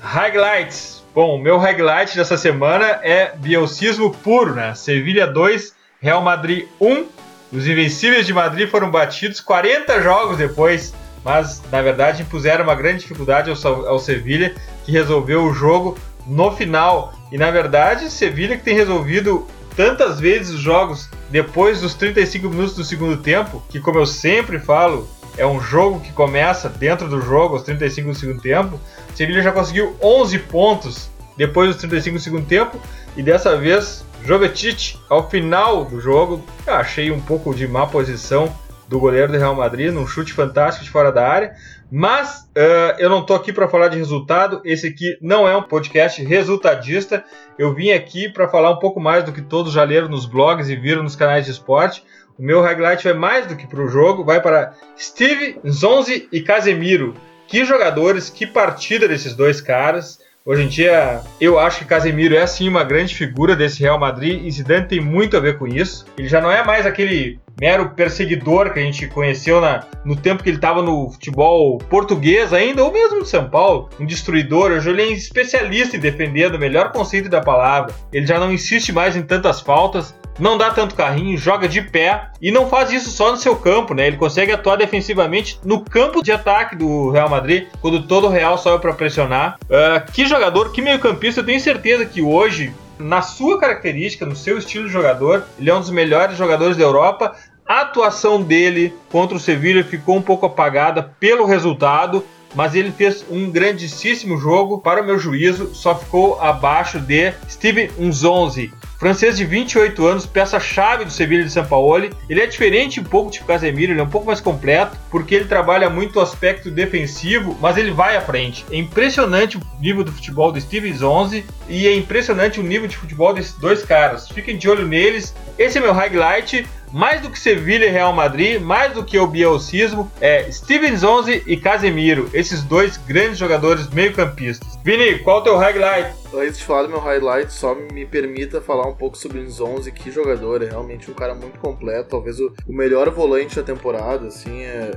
Highlights. Bom, o meu highlight dessa semana é bielcismo puro, né? Sevilha 2, Real Madrid 1. Os Invencíveis de Madrid foram batidos 40 jogos depois, mas na verdade impuseram uma grande dificuldade ao, ao Sevilha, que resolveu o jogo no final. E na verdade, Sevilha que tem resolvido tantas vezes os jogos depois dos 35 minutos do segundo tempo, que como eu sempre falo, é um jogo que começa dentro do jogo, aos 35 do segundo tempo. Sevilha já conseguiu 11 pontos depois dos 35 do segundo tempo e dessa vez Jovetic, ao final do jogo, achei um pouco de má posição do goleiro do Real Madrid, num chute fantástico de fora da área. Mas uh, eu não estou aqui para falar de resultado. Esse aqui não é um podcast resultadista. Eu vim aqui para falar um pouco mais do que todos já leram nos blogs e viram nos canais de esporte. O meu highlight vai mais do que para o jogo, vai para Steve, Zonzi e Casemiro. Que jogadores, que partida desses dois caras. Hoje em dia, eu acho que Casemiro é sim uma grande figura desse Real Madrid e Zidane tem muito a ver com isso. Ele já não é mais aquele mero perseguidor que a gente conheceu na, no tempo que ele estava no futebol português ainda, ou mesmo de São Paulo, um destruidor. Hoje ele é especialista em defender o melhor conceito da palavra. Ele já não insiste mais em tantas faltas, não dá tanto carrinho, joga de pé e não faz isso só no seu campo, né? Ele consegue atuar defensivamente no campo de ataque do Real Madrid, quando todo o Real sobe para pressionar. Uh, que jogador, que meio-campista, eu tenho certeza que hoje, na sua característica, no seu estilo de jogador, ele é um dos melhores jogadores da Europa. A atuação dele contra o Sevilla ficou um pouco apagada pelo resultado, mas ele fez um grandíssimo jogo. Para o meu juízo, só ficou abaixo de Steven Unzonzi, Francês de 28 anos, peça-chave do Sevilha de São Paulo. Ele é diferente um pouco de Casemiro, ele é um pouco mais completo, porque ele trabalha muito o aspecto defensivo, mas ele vai à frente. É impressionante o nível do futebol do Stevens 11 e é impressionante o nível de futebol desses dois caras. Fiquem de olho neles. Esse é meu highlight mais do que Sevilha e Real Madrid, mais do que o bielcismo, é Stevens 11 e Casemiro, esses dois grandes jogadores meio-campistas. Vini, qual é o teu highlight? Antes de falar do meu highlight, só me permita falar um pouco sobre o 11, que jogador, é realmente um cara muito completo, talvez o, o melhor volante da temporada, assim, é,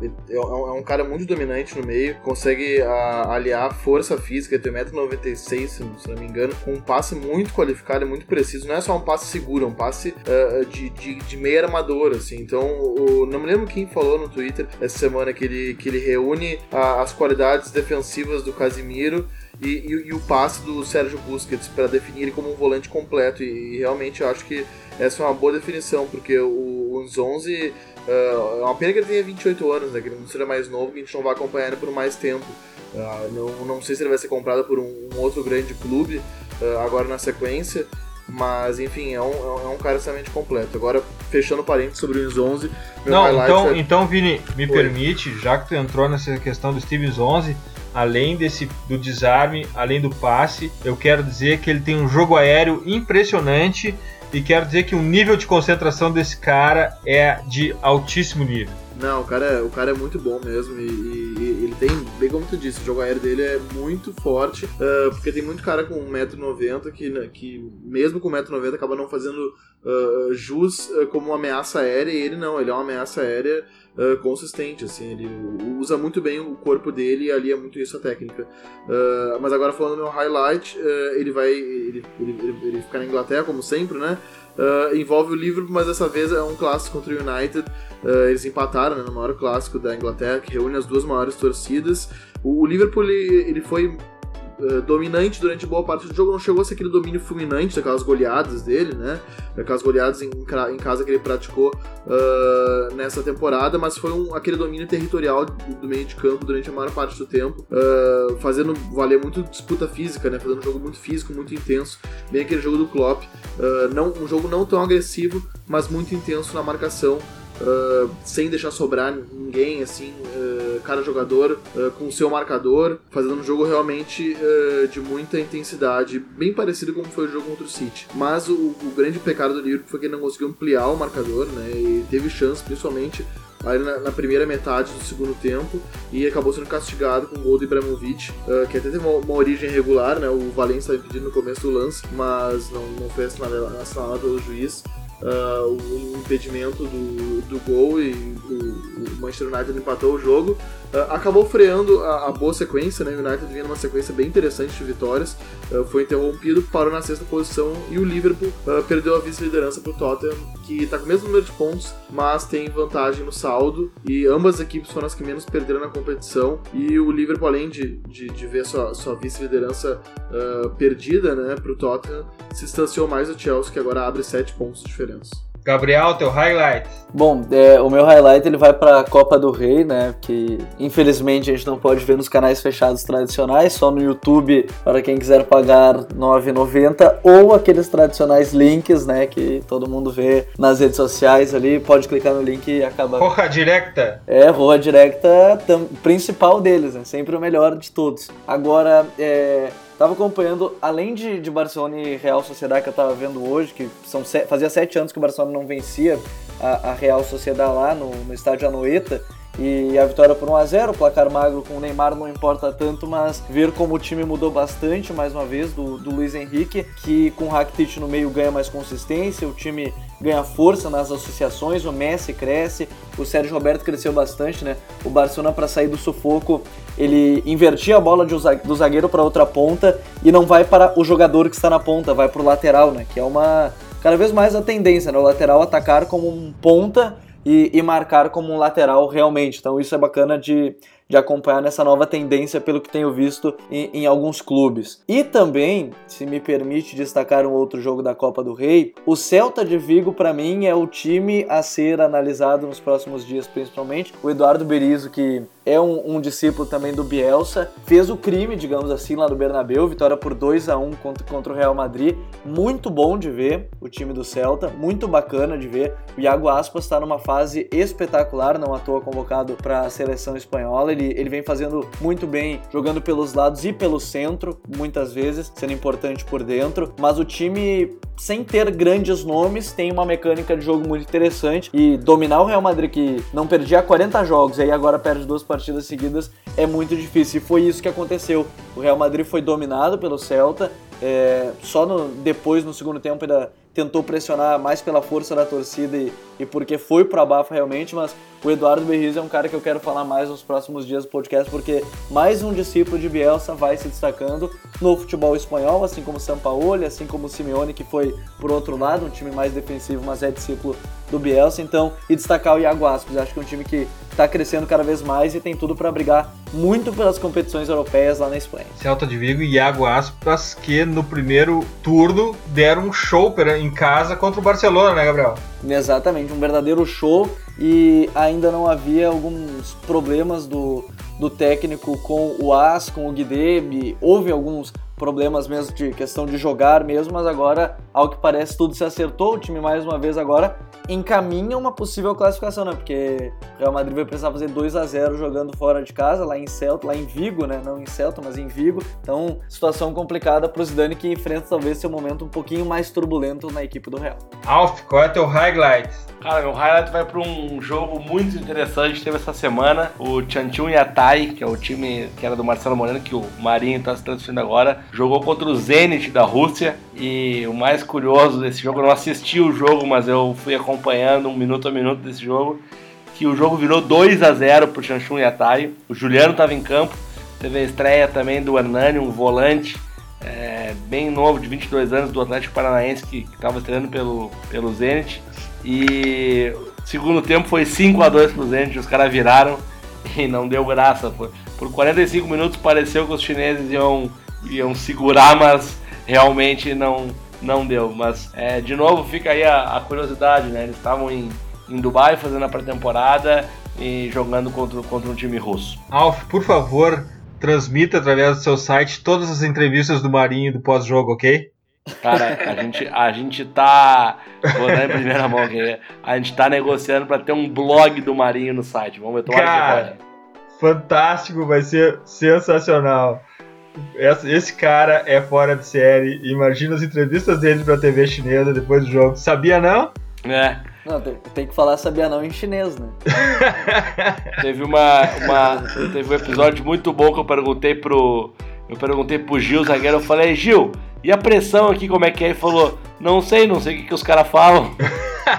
é, é, é, um cara muito dominante no meio, consegue a, aliar força física, tem 1,96m, se, se não me engano, com um passe muito qualificado e muito preciso, não é só um passe seguro, é um passe uh, de, de, de meio armador, assim, então, o, não me lembro quem falou no Twitter essa semana que ele, que ele reúne a, as qualidades defensivas do Casimiro e, e, e, o passe do Sérgio Busquets para definir ele como um volante completo. E, e, realmente eu acho que essa é uma boa definição, porque o, o 11 uh, é uma pena que ele tenha 28 anos, né, que ele não seja mais novo, que a gente não vai acompanhar ele por mais tempo. Uh, não, não sei se ele vai ser comprado por um, um outro grande clube uh, agora na sequência. Mas, enfim, é um, é um cara extremamente completo. Agora, fechando parênteses sobre o 11. Não, então, é... então, Vini, me Oi. permite, já que tu entrou nessa questão do Stevens 11, além desse do desarme, além do passe, eu quero dizer que ele tem um jogo aéreo impressionante e quero dizer que o nível de concentração desse cara é de altíssimo nível. Não, o cara, é, o cara é muito bom mesmo e, e, e ele tem, bem como tu disse, o jogo aéreo dele é muito forte, uh, porque tem muito cara com 1,90m que, né, que mesmo com 1,90m acaba não fazendo uh, jus uh, como uma ameaça aérea e ele não, ele é uma ameaça aérea uh, consistente, assim, ele usa muito bem o corpo dele e ali é muito isso a técnica. Uh, mas agora falando no highlight, uh, ele vai ele, ele, ele, fica na Inglaterra, como sempre, né? Envolve o Liverpool, mas dessa vez é um clássico contra o United. eles empataram né, no maior clássico da Inglaterra, que reúne as duas maiores torcidas. O, o Liverpool ele, ele foi uh, dominante durante boa parte do jogo, não chegou a ser aquele domínio fulminante daquelas goleadas dele, né? Daquelas goleadas em, em casa que ele praticou uh, nessa temporada, mas foi um, aquele domínio territorial do, meio de campo durante a maior parte do tempo, uh, fazendo valer muito disputa física, né? Fazendo um jogo muito físico, muito intenso, bem aquele jogo do Klopp. não, um jogo não tão agressivo, mas muito intenso na marcação. Uh, sem deixar sobrar ninguém, assim, uh, cada jogador uh, com o seu marcador, fazendo um jogo realmente de muita intensidade, bem parecido com foi o jogo contra o City. Mas o, o grande pecado do Liverpool foi que ele não conseguiu ampliar o marcador, né, e teve chance, principalmente na, na, primeira metade do segundo tempo e acabou sendo castigado com o gol do Ibrahimovic, uh, que até teve uma, uma, origem irregular, né? O Valencia estava impedindo no começo do lance, mas não, não foi assinalado pelo juiz uh, o impedimento do, do gol e o, o Manchester United empatou o jogo. Uh, acabou freando a, a, boa sequência, né? O United vinha numa sequência bem interessante de vitórias, uh, foi interrompido, parou na sexta posição e o Liverpool uh, perdeu a vice-liderança para o Tottenham, que está com o mesmo número de pontos, mas tem vantagem no saldo. E ambas as equipes foram as que menos perderam na competição. E o Liverpool, além de, de, de ver sua, sua vice-liderança perdida né, para o Tottenham, se distanciou mais do Chelsea, que agora abre 7 pontos de diferença. Gabriel, teu highlight. Bom, é, o meu highlight ele vai para a Copa do Rei, né? Que infelizmente a gente não pode ver nos canais fechados tradicionais, só no YouTube para quem quiser pagar R$ 9,90 ou aqueles tradicionais links, né? Que todo mundo vê nas redes sociais ali, pode clicar no link e acaba. Roja Directa. É, Roja Directa, principal deles, né? Sempre o melhor de todos. Agora, é, Tava acompanhando, além de, de Barcelona e Real Sociedade que eu tava vendo hoje, que são fazia sete anos que o Barcelona não vencia a, a Real Sociedade lá no, no estádio Anoeta. E a vitória por 1x0, o placar magro com o Neymar não importa tanto, mas ver como o time mudou bastante, mais uma vez, do, do Luiz Henrique, que com o Rakitic no meio ganha mais consistência, o time ganha força nas associações, o Messi cresce, o Sérgio Roberto cresceu bastante, né? O Barcelona para sair do sufoco, ele invertia a bola do zagueiro para outra ponta e não vai para o jogador que está na ponta, vai para o lateral, né? Que é uma cada vez mais a tendência, né? O lateral atacar como um ponta e, e marcar como um lateral realmente. Então isso é bacana de, de acompanhar nessa nova tendência, pelo que tenho visto em, em, alguns clubes. E também, se me permite destacar um outro jogo da Copa do Rei, o Celta de Vigo, para mim, é o time a ser analisado nos próximos dias, principalmente. O Eduardo Berizzo, que é um, um, discípulo também do Bielsa, fez o crime, digamos assim, lá no Bernabéu, vitória por 2 a 1 contra, contra o Real Madrid. Muito bom de ver o time do Celta, muito bacana de ver. O Iago Aspas está numa fase espetacular, não à toa convocado para a seleção espanhola. Ele, ele vem fazendo muito bem, jogando pelos lados e pelo centro, muitas vezes, sendo importante por dentro. Mas o time, sem ter grandes nomes, tem uma mecânica de jogo muito interessante e dominar o Real Madrid, que não perdia 40 jogos e aí agora perde duas partidas seguidas é muito difícil. E foi isso que aconteceu. O Real Madrid foi dominado pelo Celta. É, só no, depois, no segundo tempo, ainda tentou pressionar mais pela força da torcida e, e porque foi pro abafa realmente, mas o Eduardo Berriz é um cara que eu quero falar mais nos próximos dias do podcast, porque mais um discípulo de Bielsa vai se destacando no futebol espanhol, assim como Sampaoli, assim como Simeone, que foi por outro lado, um time mais defensivo, mas é discípulo do Bielsa, então, e destacar o Iago Aspas, acho que é um time que está crescendo cada vez mais e tem tudo para brigar muito pelas competições europeias lá na Espanha. Celta de Vigo e Iago Aspas, que no primeiro turno deram um show em casa contra o Barcelona, né, Gabriel? Exatamente, um verdadeiro show e ainda não havia alguns problemas do, do técnico com o As, com o Guidebe, houve alguns problemas mesmo de questão de jogar mesmo, mas agora, ao que parece, tudo se acertou. O time, mais uma vez, agora encaminha uma possível classificação, né? Porque o Real Madrid vai precisar fazer 2 a 0 jogando fora de casa, lá em Celta, lá em Vigo, né? Não em Celta, mas em Vigo. Então, situação complicada para o Zidane que enfrenta talvez seu momento um pouquinho mais turbulento na equipe do Real. Alf, qual é teu highlight? Cara, meu highlight vai para um jogo muito interessante que teve essa semana. O Chanchun Yatai, que é o time que era do Marcelo Moreno, que o Marinho está se transferindo agora, jogou contra o Zenit da Rússia. E o mais curioso desse jogo, eu não assisti o jogo, mas eu fui acompanhando um minuto a minuto desse jogo, que o jogo virou 2 a 0 pro Chanchun Yatai. O Juliano estava em campo, teve a estreia também do Hernani, um volante é, bem novo, de 22 anos, do Atlético Paranaense, que estava estreando pelo, pelo Zenit. E segundo tempo foi 5 a 2 pro Zenit, os caras viraram [laughs] e não deu graça. Por, por 45 minutos pareceu que os chineses iam, iam segurar, mas realmente não, não deu. Mas, é, de novo, fica aí a, a curiosidade, né? Eles estavam em, em Dubai fazendo a pré-temporada e jogando contra, contra um time russo. Alf, por favor, transmita através do seu site todas as entrevistas do Marinho do pós-jogo, ok? Cara, a gente, a gente tá. Vou dar em primeira mão aqui. A gente tá negociando para ter um blog do Marinho no site. Vamos ver, tomara Cara, fantástico, vai ser sensacional. Esse, esse cara é fora de série. Imagina as entrevistas dele pra TV chinesa depois do jogo. Sabia não? É. Não, tem, tem que falar sabia não em chinês, né? [laughs] Teve uma, uma. Teve um episódio muito bom que eu perguntei pro. Eu perguntei pro Gil, zagueiro, eu falei, Gil, e a pressão aqui como é que é? Ele falou, não sei, não sei o que, que os caras falam.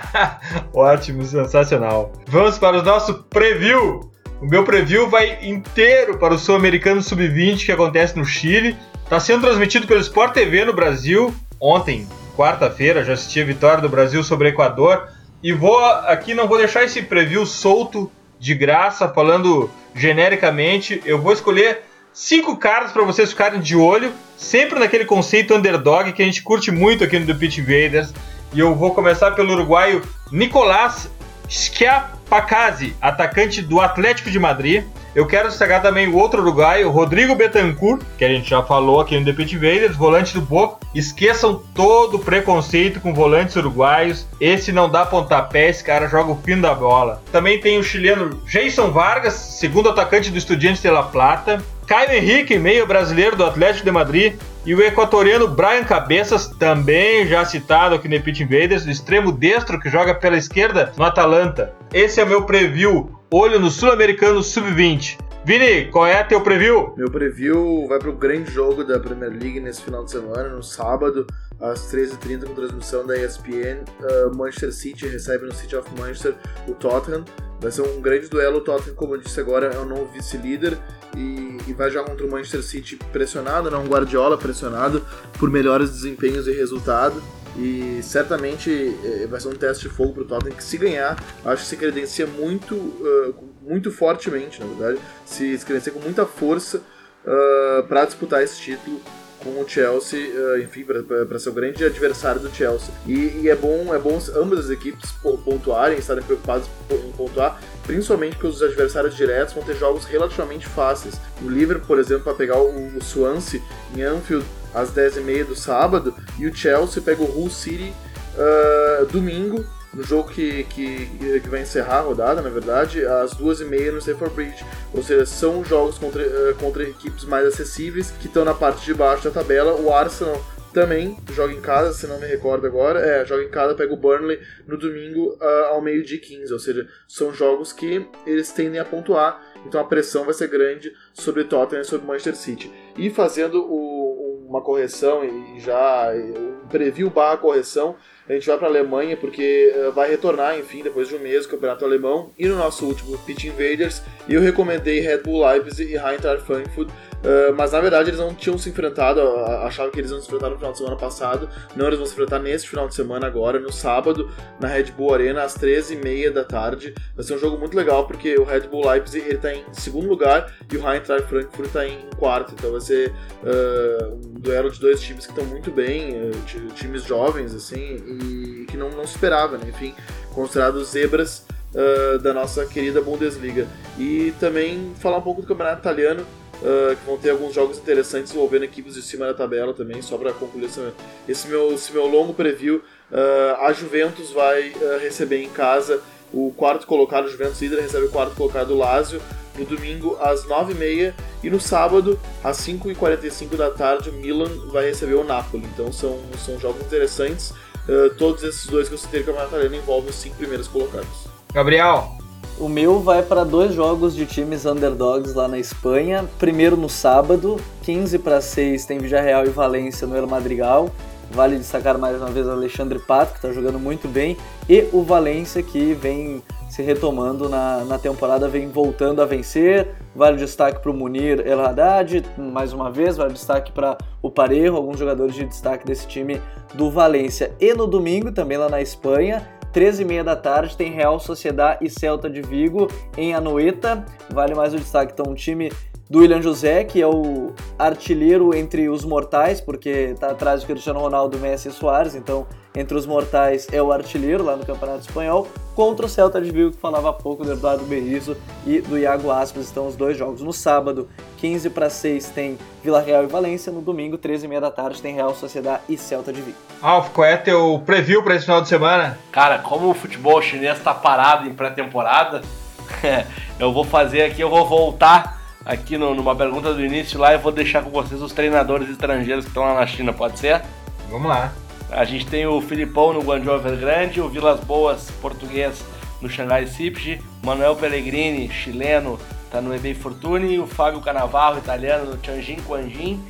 [laughs] Ótimo, sensacional. Vamos para o nosso preview. O meu preview vai inteiro para o Sul-Americano Sub-20 que acontece no Chile. Está sendo transmitido pelo Sport TV no Brasil. Ontem, quarta-feira, já assisti a vitória do Brasil sobre o Equador. E vou aqui, não vou deixar esse preview solto de graça, falando genericamente. Eu vou escolher cinco caras para vocês ficarem de olho, sempre naquele conceito underdog que a gente curte muito aqui no The Pitch Invaders. E eu vou começar pelo uruguaio Nicolás Schiapacazzi, atacante do Atlético de Madrid. Eu quero destacar também o outro uruguaio, Rodrigo Betancourt, que a gente já falou aqui no The Pit Invaders, volante do Boca. Esqueçam todo o preconceito com volantes uruguaios. Esse não dá pontapé, esse cara joga o fim da bola. Também tem o chileno Jason Vargas, segundo atacante do Estudiantes de La Plata. Caio Henrique, meio brasileiro do Atlético de Madrid, e o equatoriano Brian Cabeças, também já citado aqui no Pit Invaders, do extremo destro que joga pela esquerda no Atalanta. Esse é o meu preview, olho no Sul-Americano Sub-20. Vini, qual é teu preview? Meu preview vai para o grande jogo da Premier League nesse final de semana, no sábado, às 13h30, com transmissão da ESPN. Uh, Manchester City recebe no City of Manchester o Tottenham. Vai ser um grande duelo. O Tottenham, como eu disse agora, é o novo vice-líder e, e, vai jogar contra o Manchester City pressionado, não um Guardiola pressionado por melhores desempenhos e resultado. E certamente é, vai ser um teste de fogo para o Tottenham que se ganhar, acho que se credencia muito, uh, muito fortemente, na verdade, se, credencia com muita força uh, para disputar esse título com o Chelsea, uh, enfim, para ser o grande adversário do Chelsea. E, e, é bom, é bom ambas as equipes pontuarem, estarem preocupadas em pontuar, principalmente porque os adversários diretos vão ter jogos relativamente fáceis. O Liverpool, por exemplo, para pegar o, o Swansea em Anfield às 10h30 do sábado, e o Chelsea pega o Hull City uh, domingo, no jogo que, que, que, vai encerrar a rodada, na verdade, às duas e meia no Stamford Bridge. Ou seja, são jogos contra, uh, contra equipes mais acessíveis que estão na parte de baixo da tabela. O Arsenal também joga em casa, se não me recordo agora. É, joga em casa, pega o Burnley no domingo uh, ao meio-dia 15. Ou seja, são jogos que eles tendem a pontuar. Então a pressão vai ser grande sobre Tottenham e sobre Manchester City. E fazendo o, uma correção e já um preview barra correção, a gente vai para a Alemanha porque uh, vai retornar, enfim, depois de um mês o campeonato alemão. E no nosso último Pitch Invaders, eu recomendei Red Bull Leipzig e Eintracht Frankfurt Uh, mas na verdade eles não tinham se enfrentado, achavam que eles iam se enfrentar no final de semana passado. Não, eles vão se enfrentar neste final de semana agora, no sábado, na Red Bull Arena, às 13h30 da tarde. Vai ser um jogo muito legal porque o Red Bull Leipzig ele tá em segundo lugar e o Eintracht Frankfurt está em quarto. Então vai ser uh, um duelo de dois times que estão muito bem, uh, times jovens assim, e que não, não esperava, né? Enfim, considerados zebras da nossa querida Bundesliga. E também falar um pouco do campeonato italiano Uh, que vão ter alguns jogos interessantes envolvendo equipes de cima da tabela também, só para concluir esse, esse, meu, esse meu longo preview. Uh, a Juventus vai uh, receber em casa o quarto colocado, o Juventus líder recebe o quarto colocado o Lazio no domingo às 9h30 e no sábado às 5h45 da tarde o Milan vai receber o Napoli. Então são, são jogos interessantes. todos esses dois que eu citei no Campeonato Italiano envolvem os cinco primeiros colocados. Gabriel, o meu vai para dois jogos de times underdogs lá na Espanha. Primeiro no sábado, 15 para 6 tem Villarreal e Valência no El Madrigal. Vale destacar mais uma vez Alexandre Pato, que está jogando muito bem, e o Valência, que vem se retomando na, na temporada, vem voltando a vencer. Vale destaque para o Munir El Haddad, mais uma vez, vale destaque para o Parejo, alguns jogadores de destaque desse time do Valência. E no domingo, também lá na Espanha, 13h30 da tarde tem Real Sociedade e Celta de Vigo em Anoeta. Vale mais o destaque, então um time do William José, que é o artilheiro entre os mortais, porque tá atrás do Cristiano Ronaldo, Messi e Soares, então entre os mortais é o artilheiro lá no Campeonato Espanhol, contra o Celta de Vigo, que falava há pouco do Eduardo Berizzo e do Iago Aspas. Estão os dois jogos. No sábado, 15 para 6 tem Vila Real e Valência, no domingo, 13 e meia da tarde, tem Real Sociedade e Celta de Vigo. Alf, qual é teu preview para esse final de semana? Cara, como o futebol chinês está parado em pré-temporada, [laughs] eu vou fazer aqui, eu vou voltar aqui no, numa pergunta do início lá e vou deixar com vocês os treinadores estrangeiros que estão lá na China, pode ser? Vamos lá. A gente tem o Filipão no Guangzhou Evergrande, o Vilas Boas, português, no Xangai Sipji, Manuel Pellegrini, chileno, está no eBay Fortune, o Fábio Canavarro, italiano, no Tianjin Quanjin,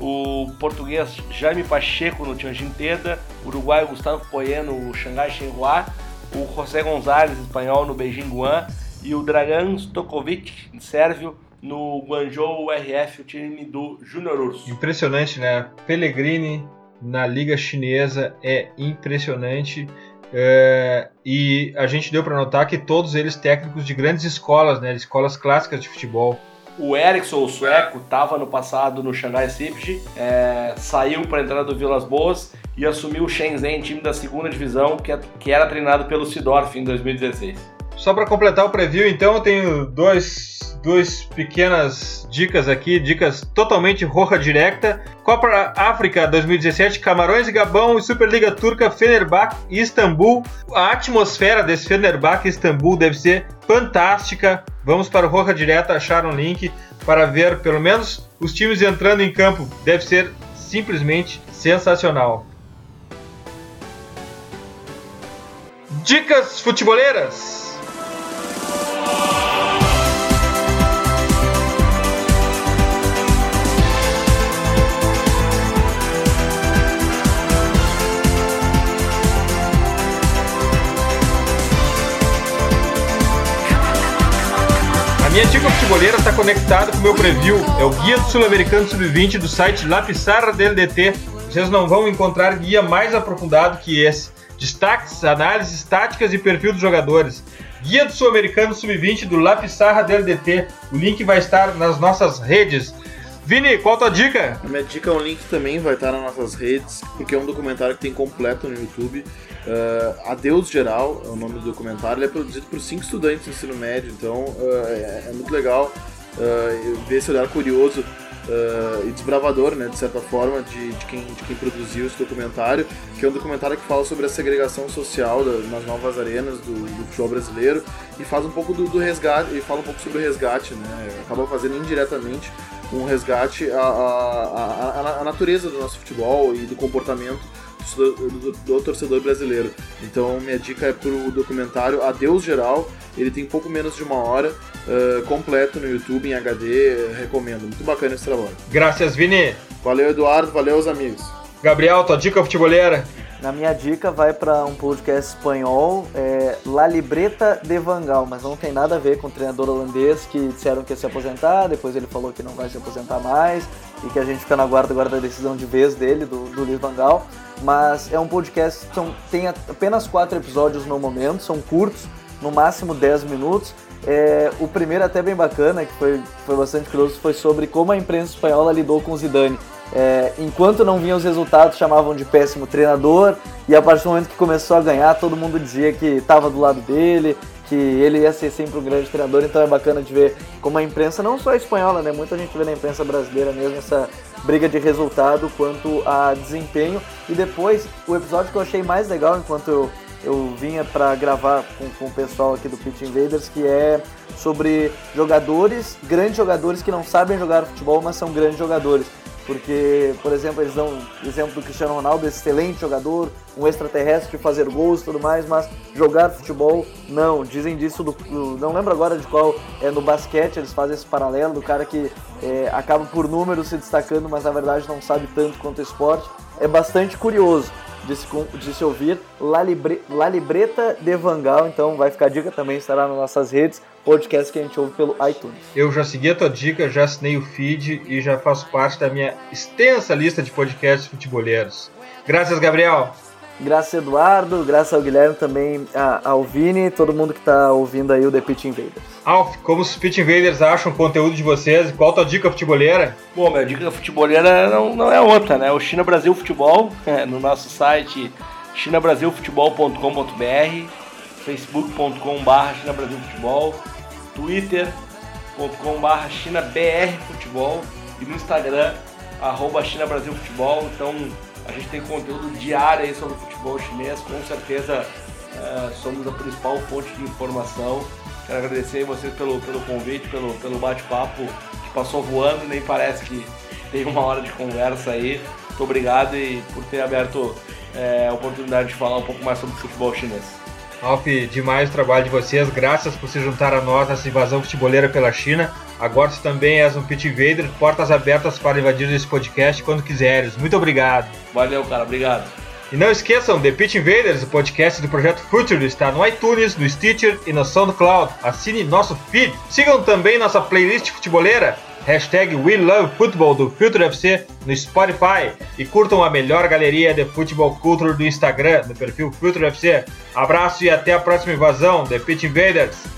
o português Jaime Pacheco no Tianjin Teda, o uruguaio Gustavo Poyeno no Xangai Shenhua, o José Gonzalez, espanhol, no Beijing Guan, e o Dragan Stokovic, sérvio, no Guangzhou RF, o time do Junior Urso. Impressionante, né? Pellegrini na liga chinesa é impressionante. É, e a gente deu para notar que todos eles técnicos de grandes escolas, né, escolas clássicas de futebol. O Eriksson, o sueco, estava no passado no Shanghai Sipji, é, saiu para a entrada do Vilas Boas e assumiu o Shenzhen, time da segunda divisão, que, é, que era treinado pelo Sidorf em 2016. Só para completar o preview, então, eu tenho dois, duas pequenas dicas aqui, dicas totalmente roja directa. Copa África 2017, Camarões e Gabão e Superliga Turca, Fenerbahçe e Istambul. A atmosfera desse Fenerbahçe e Istambul deve ser fantástica. Vamos para o Roja Direta achar um link para ver pelo menos os times entrando em campo. Deve ser simplesmente sensacional. Dicas futeboleiras. Minha dica futebolera está conectada com o meu preview. É o Guia do Sul-Americano Sub-20 do site La Pissarra DLDT. Vocês não vão encontrar guia mais aprofundado que esse. Destaques, análises táticas e perfil dos jogadores. Guia do Sul-Americano Sub-20 do La Pissarra. O link vai estar nas nossas redes. Vini, qual a tua dica? A minha dica é um link também vai estar nas nossas redes, porque é um documentário que tem completo no YouTube. Uh, Adeus Geral é o nome do documentário. Ele é produzido por cinco estudantes de ensino médio, então uh, é, é, muito legal uh, ver esse olhar curioso uh, e desbravador, né, de certa forma, de, de, quem, de quem produziu esse documentário, que é um documentário que fala sobre a segregação social da, nas novas arenas do, do, futebol brasileiro e faz um pouco do, do, resgate, e fala um pouco sobre o resgate, né, acaba fazendo indiretamente um resgate à, à, à, à natureza do nosso futebol e do comportamento do, do, do, torcedor brasileiro. Então minha dica é pro documentário Adeus Geral. Ele tem pouco menos de uma hora, uh, completo no YouTube, em HD, recomendo. Muito bacana esse trabalho. Graças, Vini. Valeu, Eduardo. Valeu, os amigos. Gabriel, tua dica futebolera? Na minha dica vai para um podcast espanhol, é La Libreta de Vangal, mas não tem nada a ver com o treinador holandês que disseram que ia se aposentar, depois ele falou que não vai se aposentar mais e que a gente fica na guarda agora da decisão de vez dele, do, do Luiz Vangal. Mas é um podcast, são, tem apenas quatro episódios no momento, são curtos, no máximo 10 minutos. É, o primeiro é até bem bacana, que foi, foi bastante curioso, foi sobre como a imprensa espanhola lidou com o Zidane. É, enquanto não vinham os resultados, chamavam de péssimo treinador, e a partir do momento que começou a ganhar, todo mundo dizia que estava do lado dele, que ele ia ser sempre um grande treinador, então é bacana de ver como a imprensa, não só a espanhola, né? Muita gente vê na imprensa brasileira mesmo essa briga de resultado quanto a desempenho. E depois, o episódio que eu achei mais legal enquanto eu, eu vinha para gravar com, com o pessoal aqui do Pitch Invaders, que é sobre jogadores, grandes jogadores que não sabem jogar futebol, mas são grandes jogadores. Porque, por exemplo, eles dão exemplo do Cristiano Ronaldo, excelente jogador, um extraterrestre de fazer gols e tudo mais, mas jogar futebol, não. Dizem disso do, do, Não lembro agora de qual. É no basquete, eles fazem esse paralelo do cara que é, acaba por números se destacando, mas na verdade não sabe tanto quanto o esporte. É bastante curioso de se, de se ouvir. La, Libre, La Libreta de Vangal, então vai ficar a dica também, estará nas nossas redes podcast que a gente ouve pelo iTunes. Eu já segui a tua dica, já assinei o feed e já faço parte da minha extensa lista de podcasts futeboleiros. Graças, Gabriel. Graças Eduardo, graças ao Guilherme também, ao Vini, todo mundo que está ouvindo aí o The Pitch Invaders. Alf, como os Pitch Invaders acham o conteúdo de vocês? Qual a tua dica futebolera? Bom, minha dica futebolera não, não é outra, né? O China Brasil Futebol, [laughs] é, no nosso site chinabrasilfutebol.com.br, facebook.com.br China Brasil Futebol, twitter.com.br China BR Futebol e no Instagram, arroba China Brasil Futebol. Então a gente tem conteúdo diário aí sobre futebol chinês, com certeza uh, somos a principal fonte de informação. Quero agradecer a vocês pelo, pelo convite, pelo, pelo bate-papo que passou voando, nem parece que tem uma hora de conversa aí. Muito obrigado e por ter aberto é, a oportunidade de falar um pouco mais sobre futebol chinês. Alf, demais o trabalho de vocês, graças por se juntar a nós nessa invasão futeboleira pela China. Agora você também és um Pit Invader, portas abertas para invadir esse podcast quando quiseres. Muito obrigado. Valeu, cara, obrigado. E não esqueçam, The Pitch Invaders, o podcast do Projeto Future, está no iTunes, no Stitcher e no SoundCloud. Assine nosso feed. Sigam também nossa playlist futeboleira hashtag WeLoveFootball do Future FC no Spotify e curtam a melhor galeria de futebol culture do Instagram, no perfil Future FC. Abraço e até a próxima invasão, The Pitch Invaders!